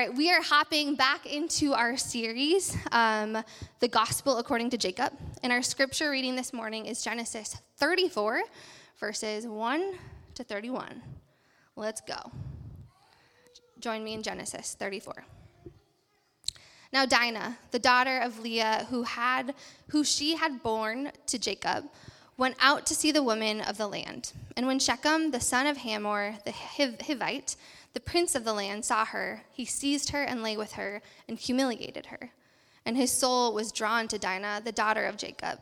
right, we are hopping back into our series, um, The Gospel According to Jacob. And our scripture reading this morning is Genesis 34, verses 1 to 31. Let's go. Join me in Genesis 34. Now Dinah, the daughter of Leah, who had who she had born to Jacob, went out to see the women of the land. And when Shechem, the son of Hamor, the Hivite, the prince of the land, saw her, he seized her and lay with her and humiliated her. And his soul was drawn to Dinah, the daughter of Jacob.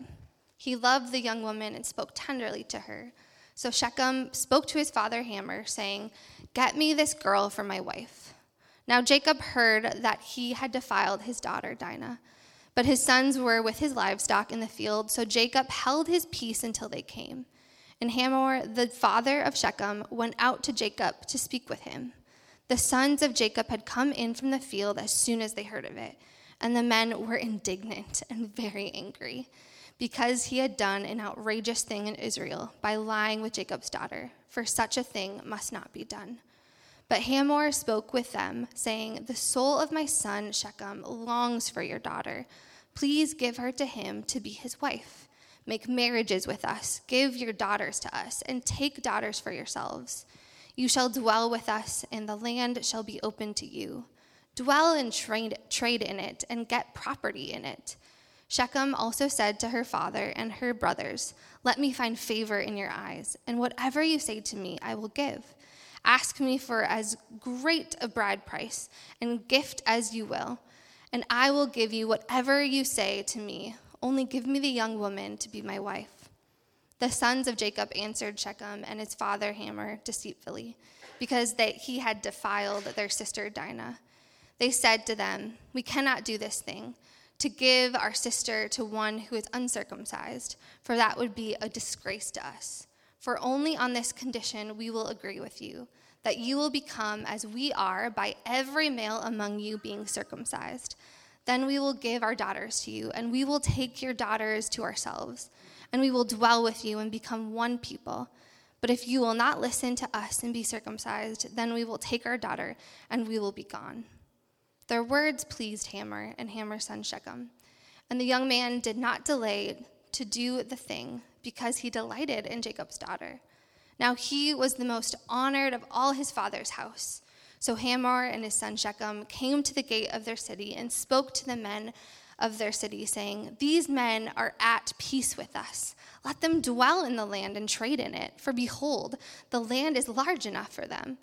He loved the young woman and spoke tenderly to her. So Shechem spoke to his father Hamor, saying, Get me this girl for my wife. Now Jacob heard that he had defiled his daughter Dinah, but his sons were with his livestock in the field, so Jacob held his peace until they came. And Hamor, the father of Shechem, went out to Jacob to speak with him. The sons of Jacob had come in from the field as soon as they heard of it, and the men were indignant and very angry because he had done an outrageous thing in Israel by lying with Jacob's daughter, for such a thing must not be done. But Hamor spoke with them, saying, The soul of my son Shechem longs for your daughter. Please give her to him to be his wife. Make marriages with us, give your daughters to us, and take daughters for yourselves. You shall dwell with us, and the land shall be open to you. Dwell and trade, trade in it, and get property in it. Shechem also said to her father and her brothers, Let me find favor in your eyes, and whatever you say to me, I will give. Ask me for as great a bride price and gift as you will, and I will give you whatever you say to me. Only give me the young woman to be my wife. The sons of Jacob answered Shechem and his father Hamor deceitfully, because they, he had defiled their sister Dinah. They said to them, We cannot do this thing, to give our sister to one who is uncircumcised, for that would be a disgrace to us. For only on this condition we will agree with you, that you will become as we are by every male among you being circumcised. Then we will give our daughters to you, and we will take your daughters to ourselves, and we will dwell with you and become one people. But if you will not listen to us and be circumcised, then we will take our daughter, and we will be gone. Their words pleased Hamor and Hamor's son Shechem. And the young man did not delay to do the thing because he delighted in Jacob's daughter. Now he was the most honored of all his father's house. So Hamor and his son Shechem came to the gate of their city and spoke to the men of their city, saying, These men are at peace with us. Let them dwell in the land and trade in it, for behold, the land is large enough for them.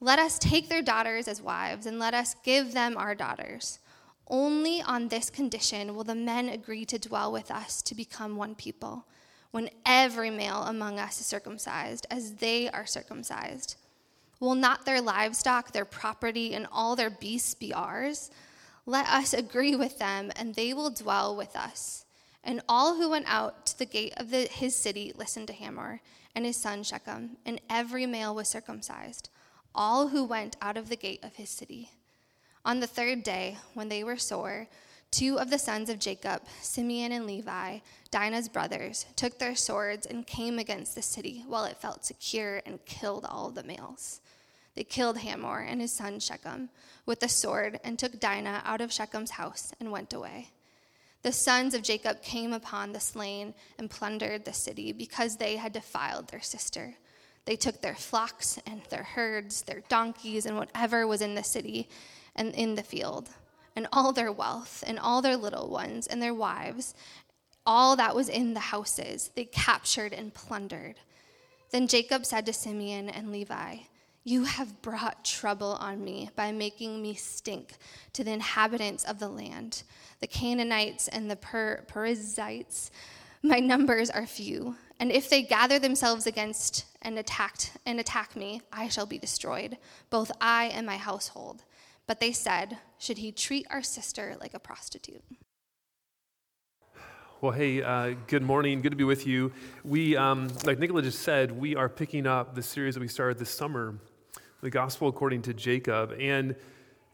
Let us take their daughters as wives, and let us give them our daughters. Only on this condition will the men agree to dwell with us to become one people when every male among us is circumcised, as they are circumcised? Will not their livestock, their property, and all their beasts be ours? Let us agree with them, and they will dwell with us. And all who went out to the gate of the, his city listened to Hamor and his son Shechem, and every male was circumcised, all who went out of the gate of his city. On the third day, when they were sore, Two of the sons of Jacob, Simeon and Levi, Dinah's brothers, took their swords and came against the city while it felt secure and killed all the males. They killed Hamor and his son Shechem with the sword and took Dinah out of Shechem's house and went away. The sons of Jacob came upon the slain and plundered the city because they had defiled their sister. They took their flocks and their herds, their donkeys, and whatever was in the city and in the field and all their wealth, and all their little ones, and their wives, all that was in the houses, they captured and plundered. Then Jacob said to Simeon and Levi, You have brought trouble on me by making me stink to the inhabitants of the land, the Canaanites and the per- Perizzites. My numbers are few, and if they gather themselves against and attacked and attack me, I shall be destroyed, both I and my household. But they said, Should he treat our sister like a prostitute? Well, hey, uh, good morning. Good to be with you. We, um, like Nicola just said, we are picking up the series that we started this summer, the Gospel according to Jacob. And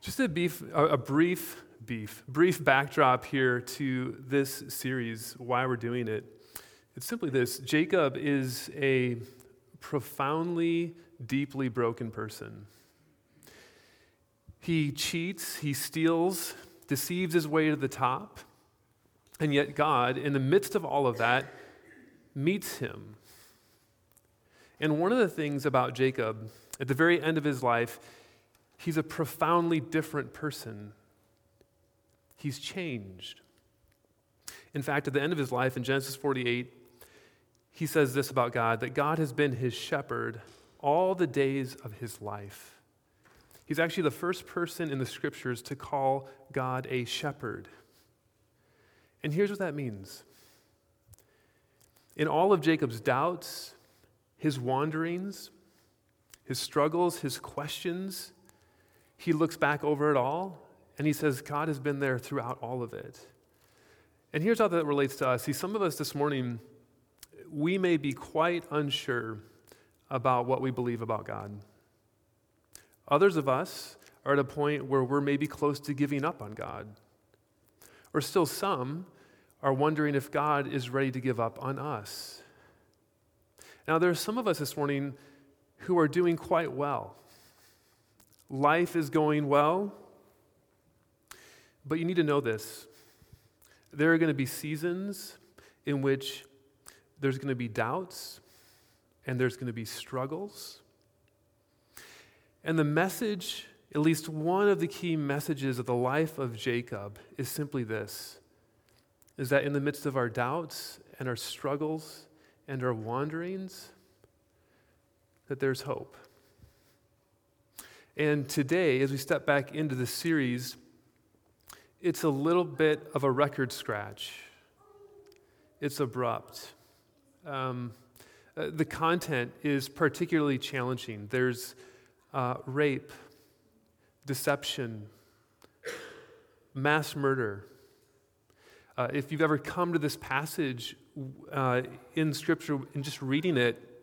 just a, beef, a brief, beef, brief backdrop here to this series, why we're doing it. It's simply this Jacob is a profoundly, deeply broken person. He cheats, he steals, deceives his way to the top. And yet, God, in the midst of all of that, meets him. And one of the things about Jacob, at the very end of his life, he's a profoundly different person. He's changed. In fact, at the end of his life, in Genesis 48, he says this about God that God has been his shepherd all the days of his life. He's actually the first person in the scriptures to call God a shepherd. And here's what that means in all of Jacob's doubts, his wanderings, his struggles, his questions, he looks back over it all and he says, God has been there throughout all of it. And here's how that relates to us. See, some of us this morning, we may be quite unsure about what we believe about God. Others of us are at a point where we're maybe close to giving up on God. Or still some are wondering if God is ready to give up on us. Now, there are some of us this morning who are doing quite well. Life is going well, but you need to know this. There are going to be seasons in which there's going to be doubts and there's going to be struggles. And the message, at least one of the key messages of the life of Jacob, is simply this is that in the midst of our doubts and our struggles and our wanderings, that there's hope. And today, as we step back into the series, it's a little bit of a record scratch. It's abrupt. Um, uh, the content is particularly challenging. There's uh, rape, deception, mass murder. Uh, if you've ever come to this passage uh, in Scripture and just reading it,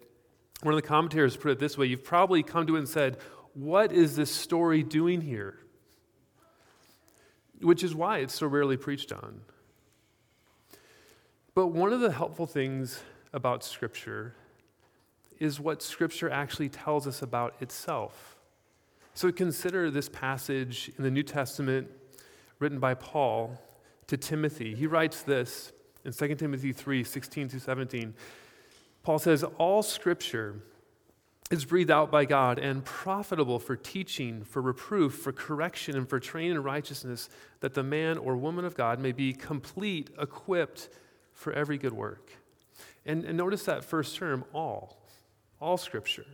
one of the commentators put it this way you've probably come to it and said, What is this story doing here? Which is why it's so rarely preached on. But one of the helpful things about Scripture is what Scripture actually tells us about itself. So consider this passage in the New Testament written by Paul to Timothy. He writes this in 2 Timothy 3 16 to 17. Paul says, All Scripture is breathed out by God and profitable for teaching, for reproof, for correction, and for training in righteousness, that the man or woman of God may be complete, equipped for every good work. And, and notice that first term, all. All Scripture.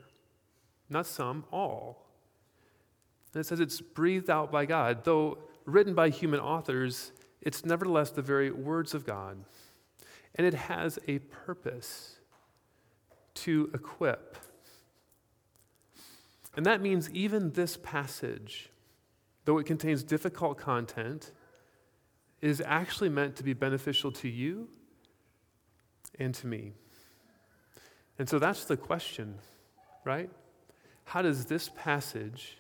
Not some, all. And it says it's breathed out by God. Though written by human authors, it's nevertheless the very words of God. And it has a purpose to equip. And that means even this passage, though it contains difficult content, is actually meant to be beneficial to you and to me. And so that's the question, right? How does this passage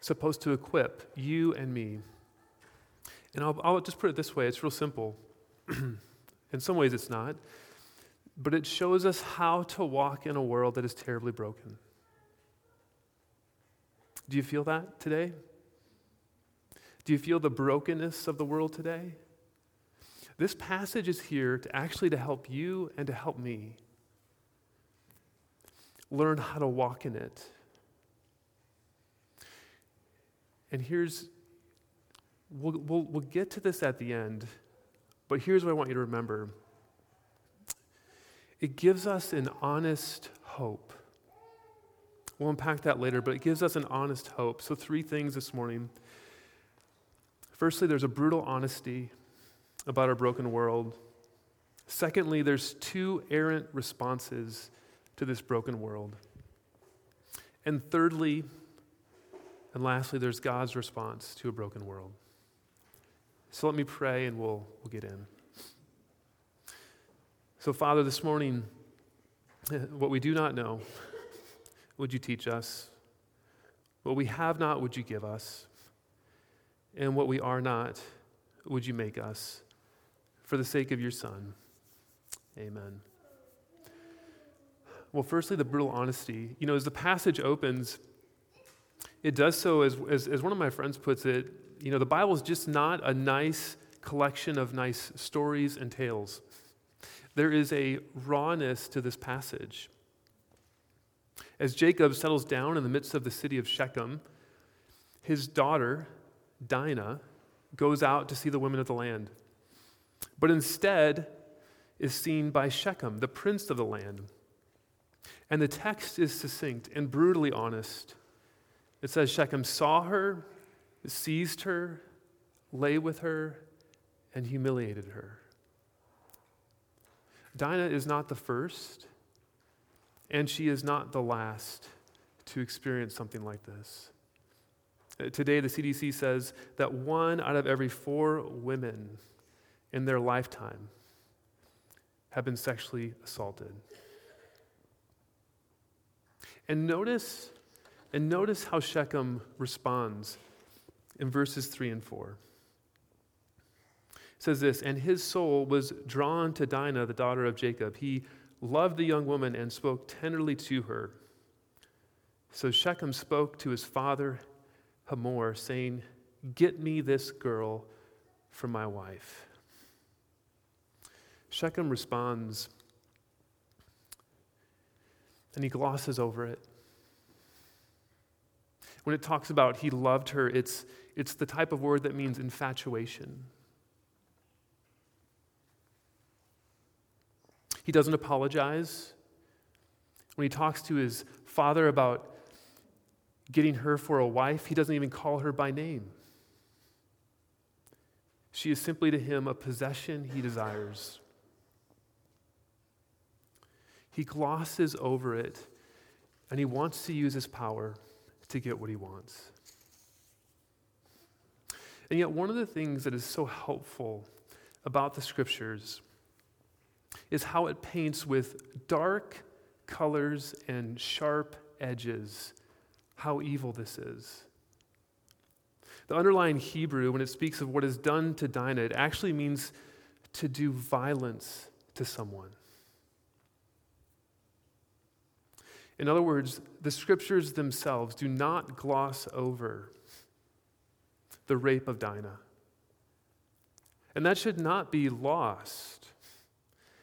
supposed to equip you and me? And I'll, I'll just put it this way it's real simple. in some ways, it's not. But it shows us how to walk in a world that is terribly broken. Do you feel that today? Do you feel the brokenness of the world today? This passage is here to actually to help you and to help me learn how to walk in it. And here's, we'll, we'll, we'll get to this at the end, but here's what I want you to remember it gives us an honest hope. We'll unpack that later, but it gives us an honest hope. So, three things this morning. Firstly, there's a brutal honesty about our broken world. Secondly, there's two errant responses to this broken world. And thirdly, and lastly, there's God's response to a broken world. So let me pray and we'll, we'll get in. So, Father, this morning, what we do not know, would you teach us? What we have not, would you give us? And what we are not, would you make us? for the sake of your Son. Amen. Well, firstly, the brutal honesty. You know, as the passage opens, it does so, as, as, as one of my friends puts it, you know, the Bible is just not a nice collection of nice stories and tales. There is a rawness to this passage. As Jacob settles down in the midst of the city of Shechem, his daughter, Dinah, goes out to see the women of the land, but instead is seen by Shechem, the prince of the land. And the text is succinct and brutally honest. It says Shechem saw her, seized her, lay with her, and humiliated her. Dinah is not the first, and she is not the last to experience something like this. Uh, today, the CDC says that one out of every four women in their lifetime have been sexually assaulted. And notice, and notice how Shechem responds in verses 3 and 4 says this And his soul was drawn to Dinah, the daughter of Jacob. He loved the young woman and spoke tenderly to her. So Shechem spoke to his father Hamor, saying, Get me this girl for my wife. Shechem responds, and he glosses over it. When it talks about he loved her, it's, it's the type of word that means infatuation. He doesn't apologize. When he talks to his father about getting her for a wife, he doesn't even call her by name. She is simply to him a possession he desires. He glosses over it and he wants to use his power to get what he wants. And yet, one of the things that is so helpful about the scriptures is how it paints with dark colors and sharp edges how evil this is. The underlying Hebrew, when it speaks of what is done to Dinah, it actually means to do violence to someone. In other words, the scriptures themselves do not gloss over the rape of Dinah. And that should not be lost.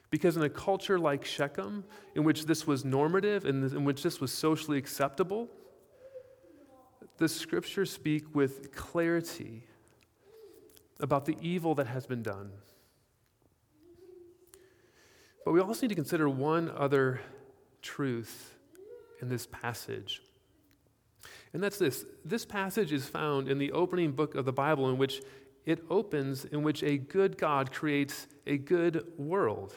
Because in a culture like Shechem, in which this was normative and in which this was socially acceptable, the scriptures speak with clarity about the evil that has been done. But we also need to consider one other truth in this passage. And that's this this passage is found in the opening book of the Bible, in which it opens in which a good God creates a good world.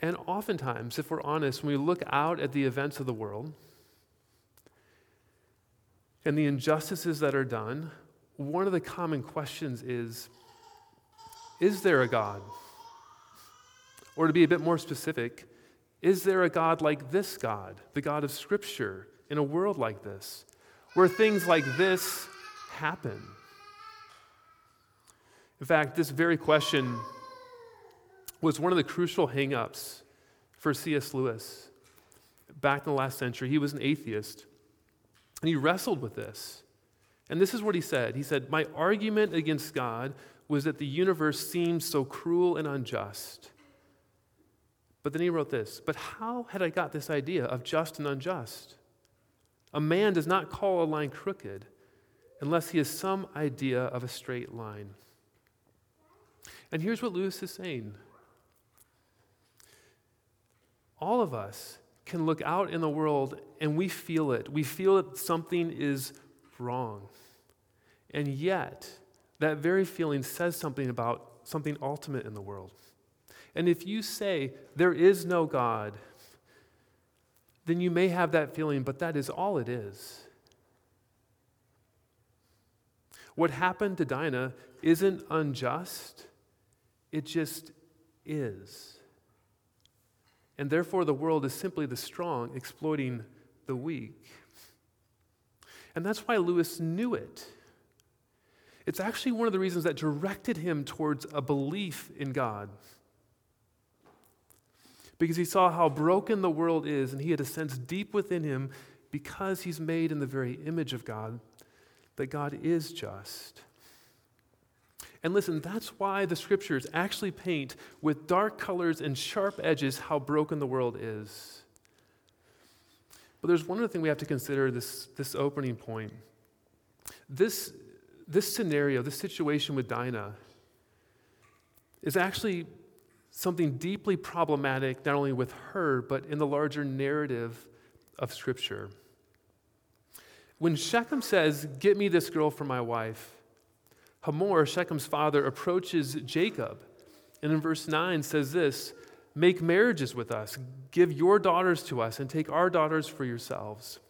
And oftentimes, if we're honest, when we look out at the events of the world and the injustices that are done, one of the common questions is Is there a God? Or to be a bit more specific, is there a God like this God, the God of Scripture, in a world like this, where things like this happen? In fact, this very question was one of the crucial hangups for C.S. Lewis back in the last century. He was an atheist, and he wrestled with this. And this is what he said He said, My argument against God was that the universe seemed so cruel and unjust. But then he wrote this But how had I got this idea of just and unjust? A man does not call a line crooked unless he has some idea of a straight line. And here's what Lewis is saying all of us can look out in the world and we feel it. We feel that something is wrong. And yet, that very feeling says something about something ultimate in the world. And if you say, there is no God, then you may have that feeling, but that is all it is. What happened to Dinah isn't unjust, it just is. And therefore, the world is simply the strong exploiting the weak. And that's why Lewis knew it. It's actually one of the reasons that directed him towards a belief in God. Because he saw how broken the world is, and he had a sense deep within him because he's made in the very image of God, that God is just. And listen, that's why the scriptures actually paint with dark colors and sharp edges how broken the world is. But there's one other thing we have to consider this, this opening point. This, this scenario, this situation with Dinah, is actually something deeply problematic, not only with her, but in the larger narrative of Scripture. When Shechem says, Get me this girl for my wife, Hamor, Shechem's father, approaches Jacob and in verse 9 says this Make marriages with us, give your daughters to us, and take our daughters for yourselves.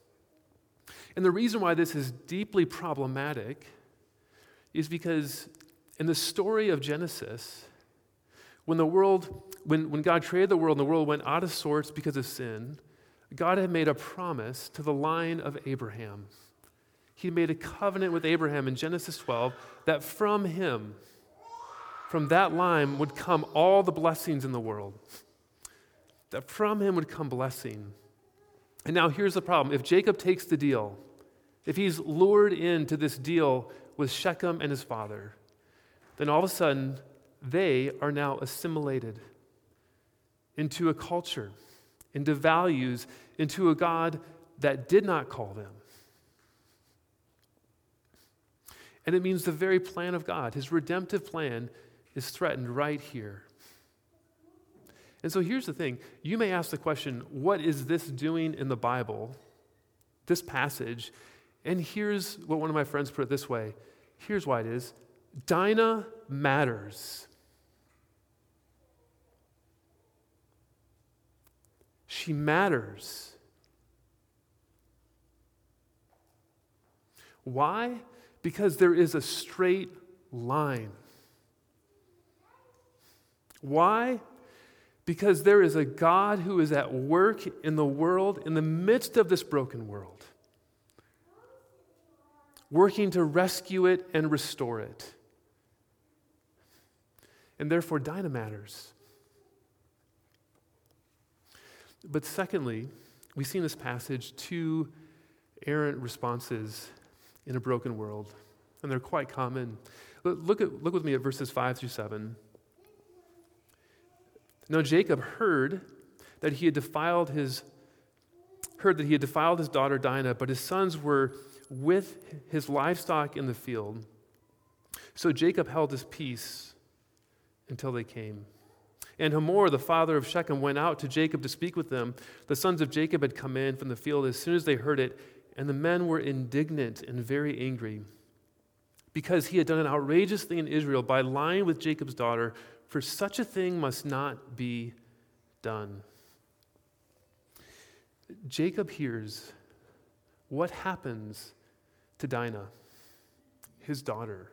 And the reason why this is deeply problematic is because in the story of Genesis, when the world, when, when God created the world and the world went out of sorts because of sin, God had made a promise to the line of Abraham. He made a covenant with Abraham in Genesis 12 that from him, from that line, would come all the blessings in the world. That from him would come blessing. And now here's the problem if Jacob takes the deal, if he's lured into this deal with Shechem and his father, then all of a sudden they are now assimilated into a culture into values, into a God that did not call them. And it means the very plan of God, his redemptive plan, is threatened right here. And so here's the thing you may ask the question, what is this doing in the Bible, this passage? And here's what one of my friends put it this way here's why it is Dinah matters. She matters. Why? Because there is a straight line. Why? Because there is a God who is at work in the world, in the midst of this broken world, working to rescue it and restore it. And therefore, Dinah matters. But secondly, we see in this passage two errant responses in a broken world, and they're quite common. Look, at, look with me at verses 5 through 7. Now Jacob heard that he had defiled his heard that he had defiled his daughter Dinah, but his sons were with his livestock in the field. So Jacob held his peace until they came. And Hamor, the father of Shechem, went out to Jacob to speak with them. The sons of Jacob had come in from the field as soon as they heard it, and the men were indignant and very angry because he had done an outrageous thing in Israel by lying with Jacob's daughter, for such a thing must not be done. Jacob hears what happens to Dinah, his daughter,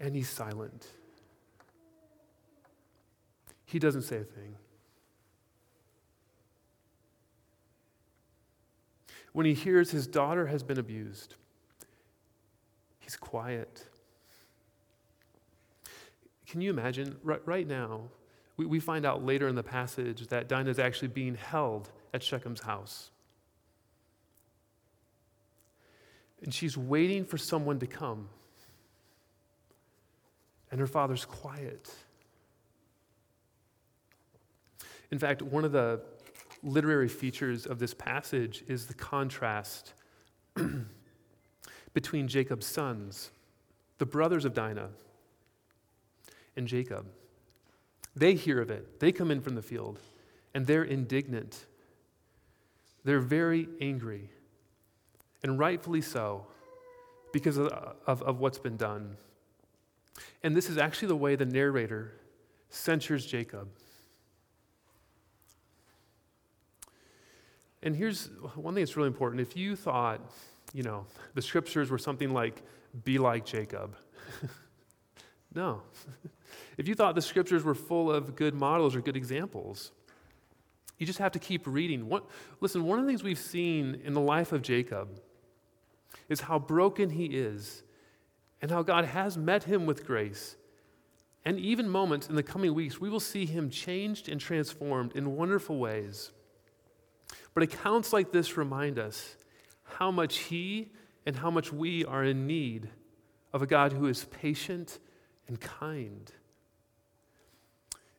and he's silent. He doesn't say a thing. When he hears his daughter has been abused, he's quiet. Can you imagine? Right, right now, we, we find out later in the passage that Dinah is actually being held at Shechem's house. And she's waiting for someone to come. And her father's quiet. In fact, one of the literary features of this passage is the contrast between Jacob's sons, the brothers of Dinah, and Jacob. They hear of it, they come in from the field, and they're indignant. They're very angry, and rightfully so, because of, of, of what's been done. And this is actually the way the narrator censures Jacob. And here's one thing that's really important. If you thought, you know, the scriptures were something like, be like Jacob, no. if you thought the scriptures were full of good models or good examples, you just have to keep reading. What, listen, one of the things we've seen in the life of Jacob is how broken he is and how God has met him with grace. And even moments in the coming weeks, we will see him changed and transformed in wonderful ways. But accounts like this remind us how much he and how much we are in need of a God who is patient and kind.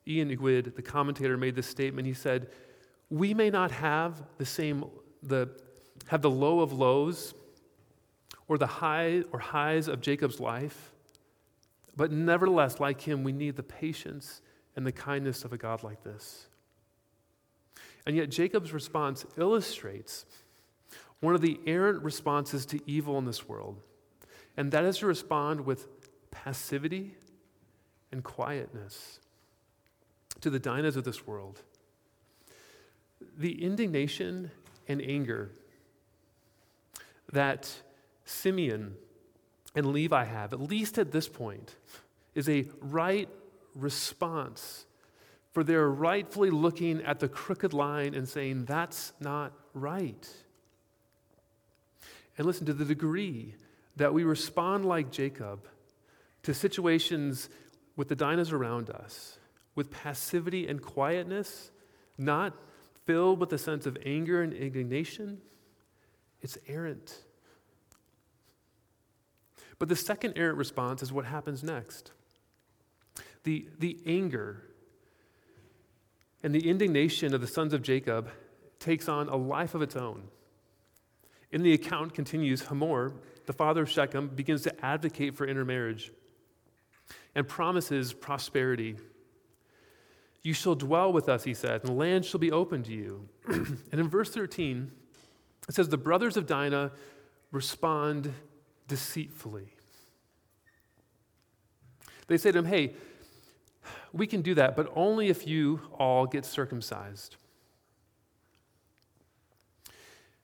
Ian Duguid, the commentator, made this statement. He said, We may not have the same, the, have the low of lows or the high or highs of Jacob's life, but nevertheless, like him, we need the patience and the kindness of a God like this. And yet, Jacob's response illustrates one of the errant responses to evil in this world, and that is to respond with passivity and quietness to the Dinahs of this world. The indignation and anger that Simeon and Levi have, at least at this point, is a right response for they're rightfully looking at the crooked line and saying, that's not right. And listen, to the degree that we respond like Jacob to situations with the Dinahs around us, with passivity and quietness, not filled with a sense of anger and indignation, it's errant. But the second errant response is what happens next. The, the anger and the indignation of the sons of Jacob takes on a life of its own. In the account continues, Hamor, the father of Shechem, begins to advocate for intermarriage and promises prosperity. You shall dwell with us, he said, and the land shall be open to you. and in verse 13, it says, The brothers of Dinah respond deceitfully. They say to him, Hey, we can do that, but only if you all get circumcised.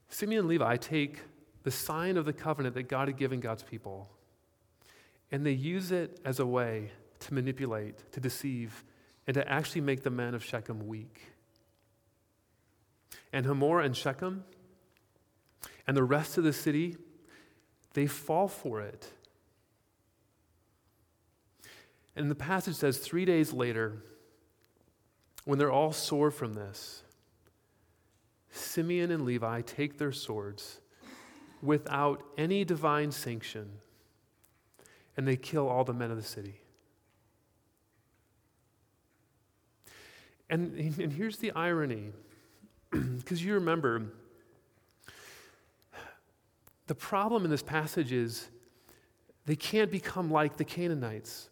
Simeon and Levi take the sign of the covenant that God had given God's people, and they use it as a way to manipulate, to deceive, and to actually make the men of Shechem weak. And Hamor and Shechem and the rest of the city, they fall for it. And the passage says, three days later, when they're all sore from this, Simeon and Levi take their swords without any divine sanction and they kill all the men of the city. And, and here's the irony because you remember, the problem in this passage is they can't become like the Canaanites.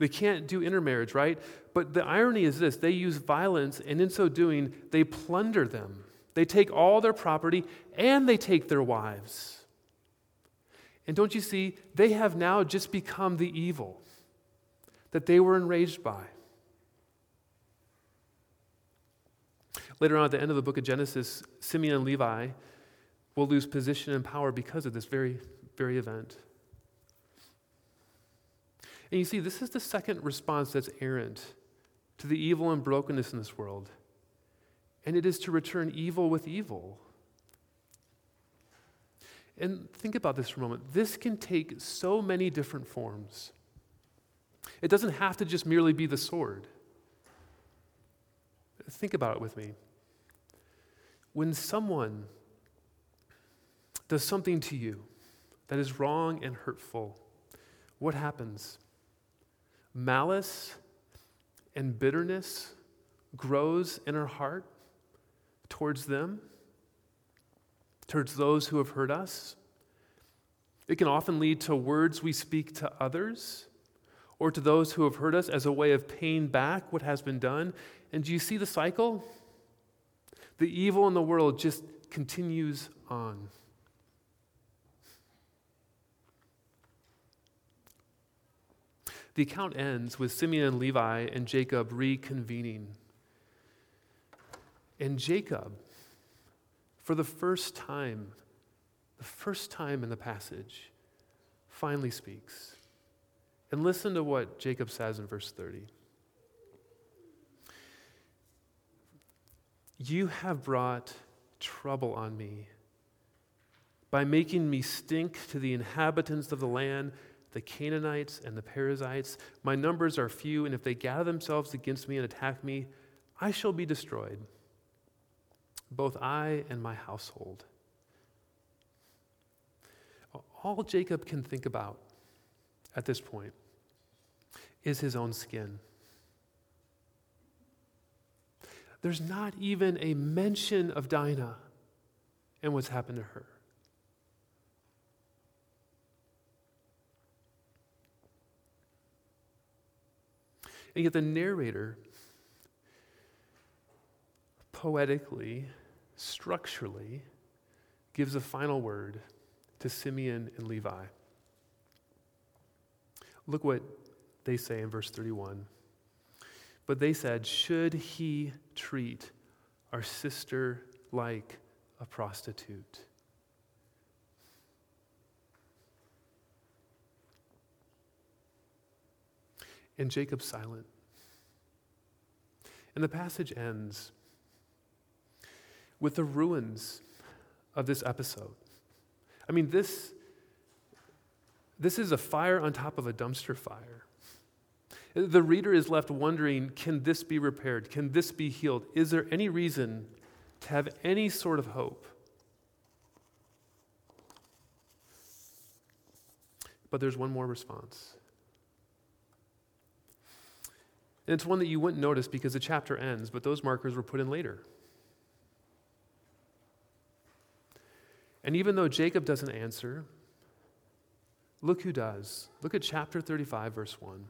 They can't do intermarriage, right? But the irony is this they use violence, and in so doing, they plunder them. They take all their property and they take their wives. And don't you see, they have now just become the evil that they were enraged by. Later on at the end of the book of Genesis, Simeon and Levi will lose position and power because of this very, very event. And you see, this is the second response that's errant to the evil and brokenness in this world. And it is to return evil with evil. And think about this for a moment. This can take so many different forms. It doesn't have to just merely be the sword. Think about it with me. When someone does something to you that is wrong and hurtful, what happens? Malice and bitterness grows in our heart towards them, towards those who have hurt us. It can often lead to words we speak to others or to those who have hurt us as a way of paying back what has been done. And do you see the cycle? The evil in the world just continues on. The account ends with Simeon and Levi and Jacob reconvening. And Jacob, for the first time, the first time in the passage, finally speaks. And listen to what Jacob says in verse 30. You have brought trouble on me by making me stink to the inhabitants of the land the Canaanites and the Perizzites. My numbers are few, and if they gather themselves against me and attack me, I shall be destroyed. both I and my household. All Jacob can think about at this point is his own skin. There's not even a mention of Dinah and what's happened to her. And yet the narrator poetically, structurally, gives a final word to Simeon and Levi. Look what they say in verse 31. But they said, Should he treat our sister like a prostitute? And Jacob silent. And the passage ends with the ruins of this episode. I mean, this, this is a fire on top of a dumpster fire. The reader is left wondering can this be repaired? Can this be healed? Is there any reason to have any sort of hope? But there's one more response. And it's one that you wouldn't notice because the chapter ends, but those markers were put in later. And even though Jacob doesn't answer, look who does. Look at chapter 35, verse 1.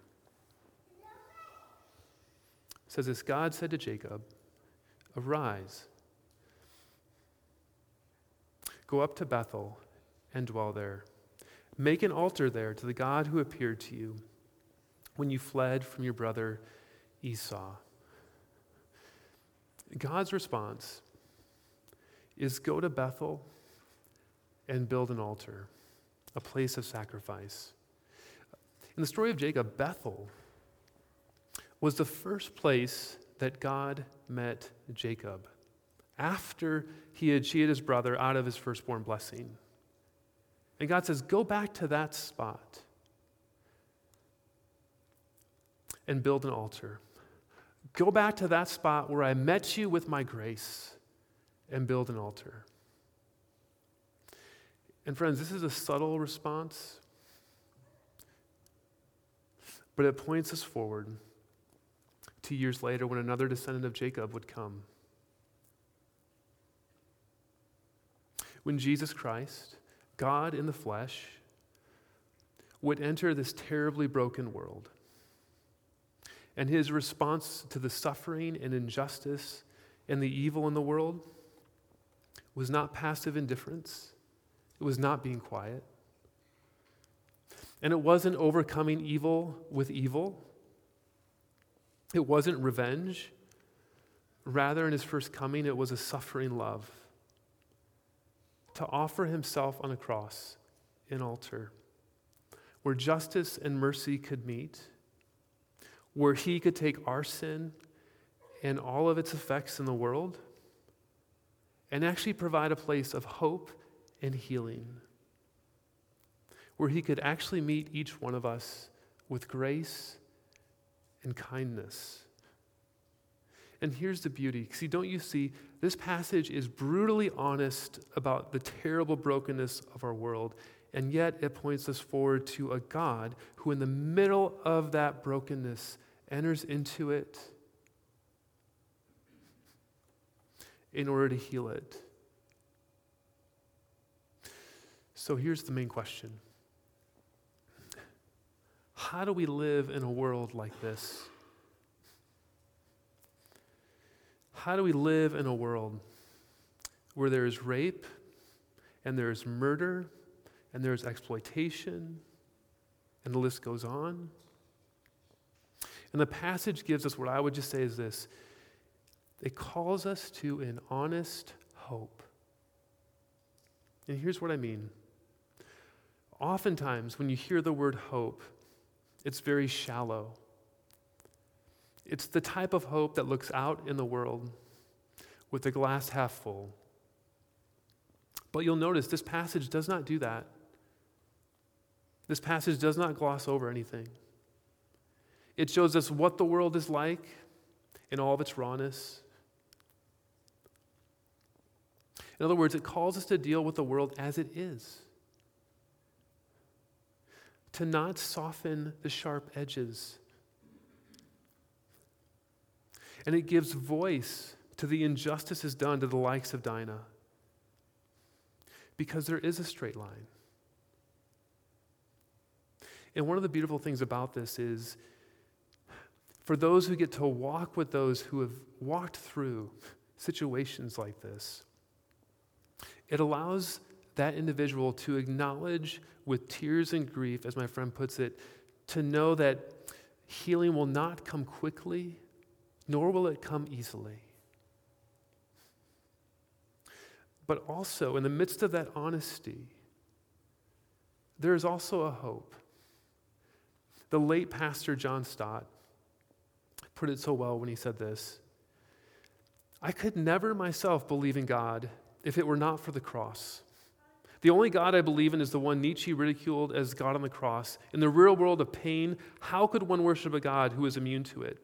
It says this God said to Jacob, Arise, go up to Bethel and dwell there. Make an altar there to the God who appeared to you when you fled from your brother Esau. God's response is go to Bethel and build an altar, a place of sacrifice. In the story of Jacob, Bethel was the first place that God met Jacob after he had cheated his brother out of his firstborn blessing. And God says, Go back to that spot and build an altar. Go back to that spot where I met you with my grace and build an altar. And friends, this is a subtle response, but it points us forward two years later when another descendant of Jacob would come. When Jesus Christ, God in the flesh, would enter this terribly broken world. And his response to the suffering and injustice and the evil in the world was not passive indifference it was not being quiet. And it wasn't overcoming evil with evil. It wasn't revenge. Rather, in his first coming, it was a suffering love to offer himself on a cross, an altar, where justice and mercy could meet, where he could take our sin and all of its effects in the world and actually provide a place of hope and healing, where He could actually meet each one of us with grace and kindness. And here's the beauty. See, don't you see? This passage is brutally honest about the terrible brokenness of our world, and yet it points us forward to a God who, in the middle of that brokenness, enters into it in order to heal it. So here's the main question How do we live in a world like this? How do we live in a world where there is rape and there is murder and there is exploitation and the list goes on? And the passage gives us what I would just say is this it calls us to an honest hope. And here's what I mean oftentimes when you hear the word hope, it's very shallow. It's the type of hope that looks out in the world with the glass half full. But you'll notice this passage does not do that. This passage does not gloss over anything. It shows us what the world is like in all of its rawness. In other words, it calls us to deal with the world as it is, to not soften the sharp edges. And it gives voice to the injustices done to the likes of Dinah because there is a straight line. And one of the beautiful things about this is for those who get to walk with those who have walked through situations like this, it allows that individual to acknowledge with tears and grief, as my friend puts it, to know that healing will not come quickly, nor will it come easily. But also, in the midst of that honesty, there is also a hope. The late pastor John Stott put it so well when he said this I could never myself believe in God if it were not for the cross. The only God I believe in is the one Nietzsche ridiculed as God on the cross. In the real world of pain, how could one worship a God who is immune to it?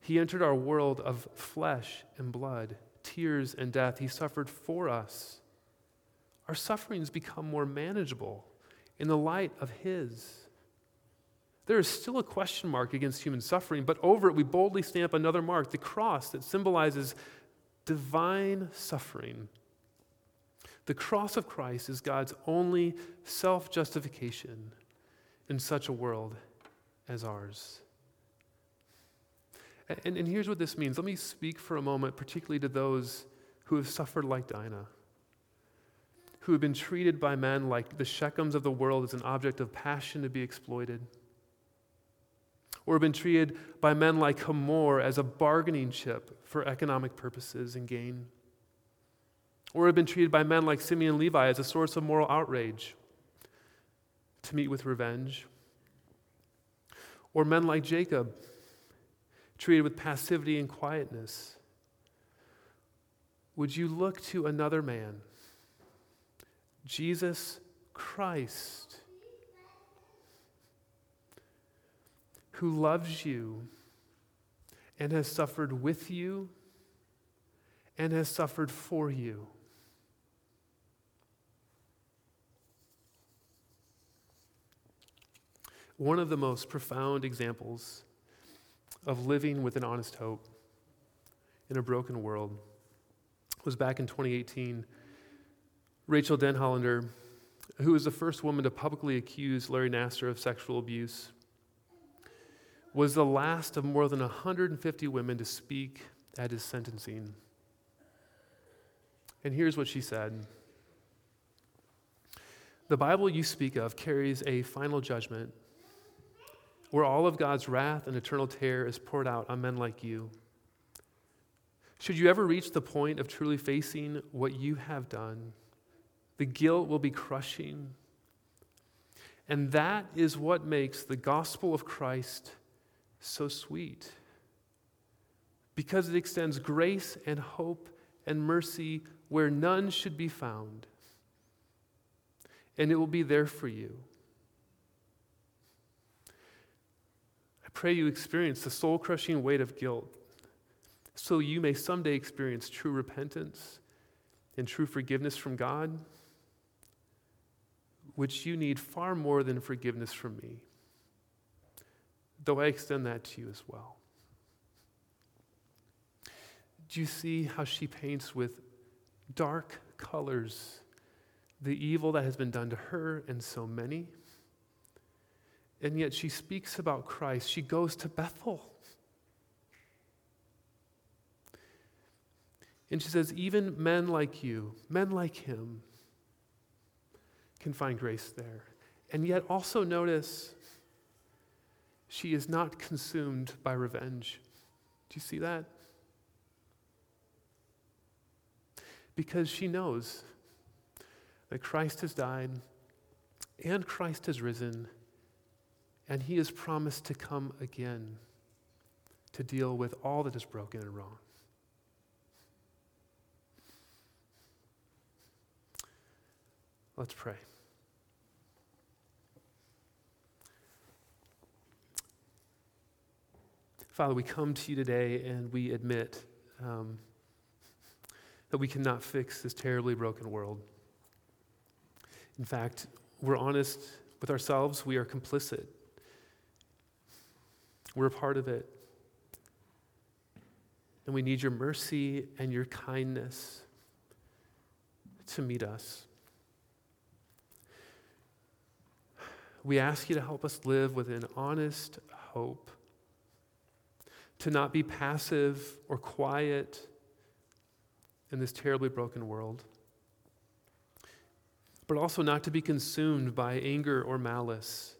He entered our world of flesh and blood, tears and death. He suffered for us. Our sufferings become more manageable in the light of His. There is still a question mark against human suffering, but over it we boldly stamp another mark, the cross that symbolizes divine suffering. The cross of Christ is God's only self justification in such a world as ours. And, and, here's what this means. Let me speak for a moment, particularly to those who have suffered like Dinah, who have been treated by men like the Shechems of the world as an object of passion to be exploited or have been treated by men like Hamor as a bargaining chip for economic purposes and gain, or have been treated by men like Simeon Levi as a source of moral outrage to meet with revenge, or men like Jacob treated with passivity and quietness. Would you look to another man, Jesus Christ? Who loves you and has suffered with you and has suffered for you. One of the most profound examples of living with an honest hope in a broken world was back in 2018. Rachael Denhollander, who was the first woman to publicly accuse Larry Nassar of sexual abuse, was the last of more than 150 women to speak at his sentencing. And here's what she said The Bible you speak of carries a final judgment where all of God's wrath and eternal terror is poured out on men like you. Should you ever reach the point of truly facing what you have done, the guilt will be crushing. And that is what makes the gospel of Christ so sweet because it extends grace and hope and mercy where none should be found. And it will be there for you. I pray you experience the soul crushing weight of guilt so you may someday experience true repentance and true forgiveness from God, which you need far more than forgiveness from me though I extend that to you as well. Do you see how she paints with dark colors the evil that has been done to her and so many? And yet she speaks about Christ. She goes to Bethel. And she says, even men like you, men like him, can find grace there. And yet also notice she is not consumed by revenge. Do you see that? Because she knows that Christ has died and Christ has risen, and he has promised to come again to deal with all that is broken and wrong. Let's pray. Father, we come to you today and we admit um, that we cannot fix this terribly broken world. In fact, we're honest with ourselves, we are complicit. We're a part of it. And we need your mercy and your kindness to meet us. We ask you to help us live with an honest hope, to not be passive or quiet in this terribly broken world, but also not to be consumed by anger or malice,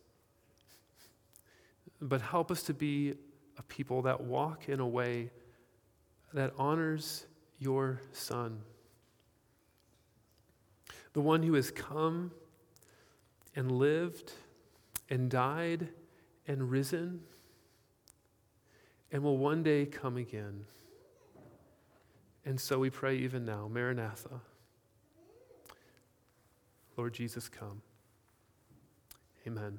but help us to be a people that walk in a way that honors your Son, the one who has come and lived and died and risen and will one day come again. And so we pray even now, Maranatha. Lord Jesus, come. Amen.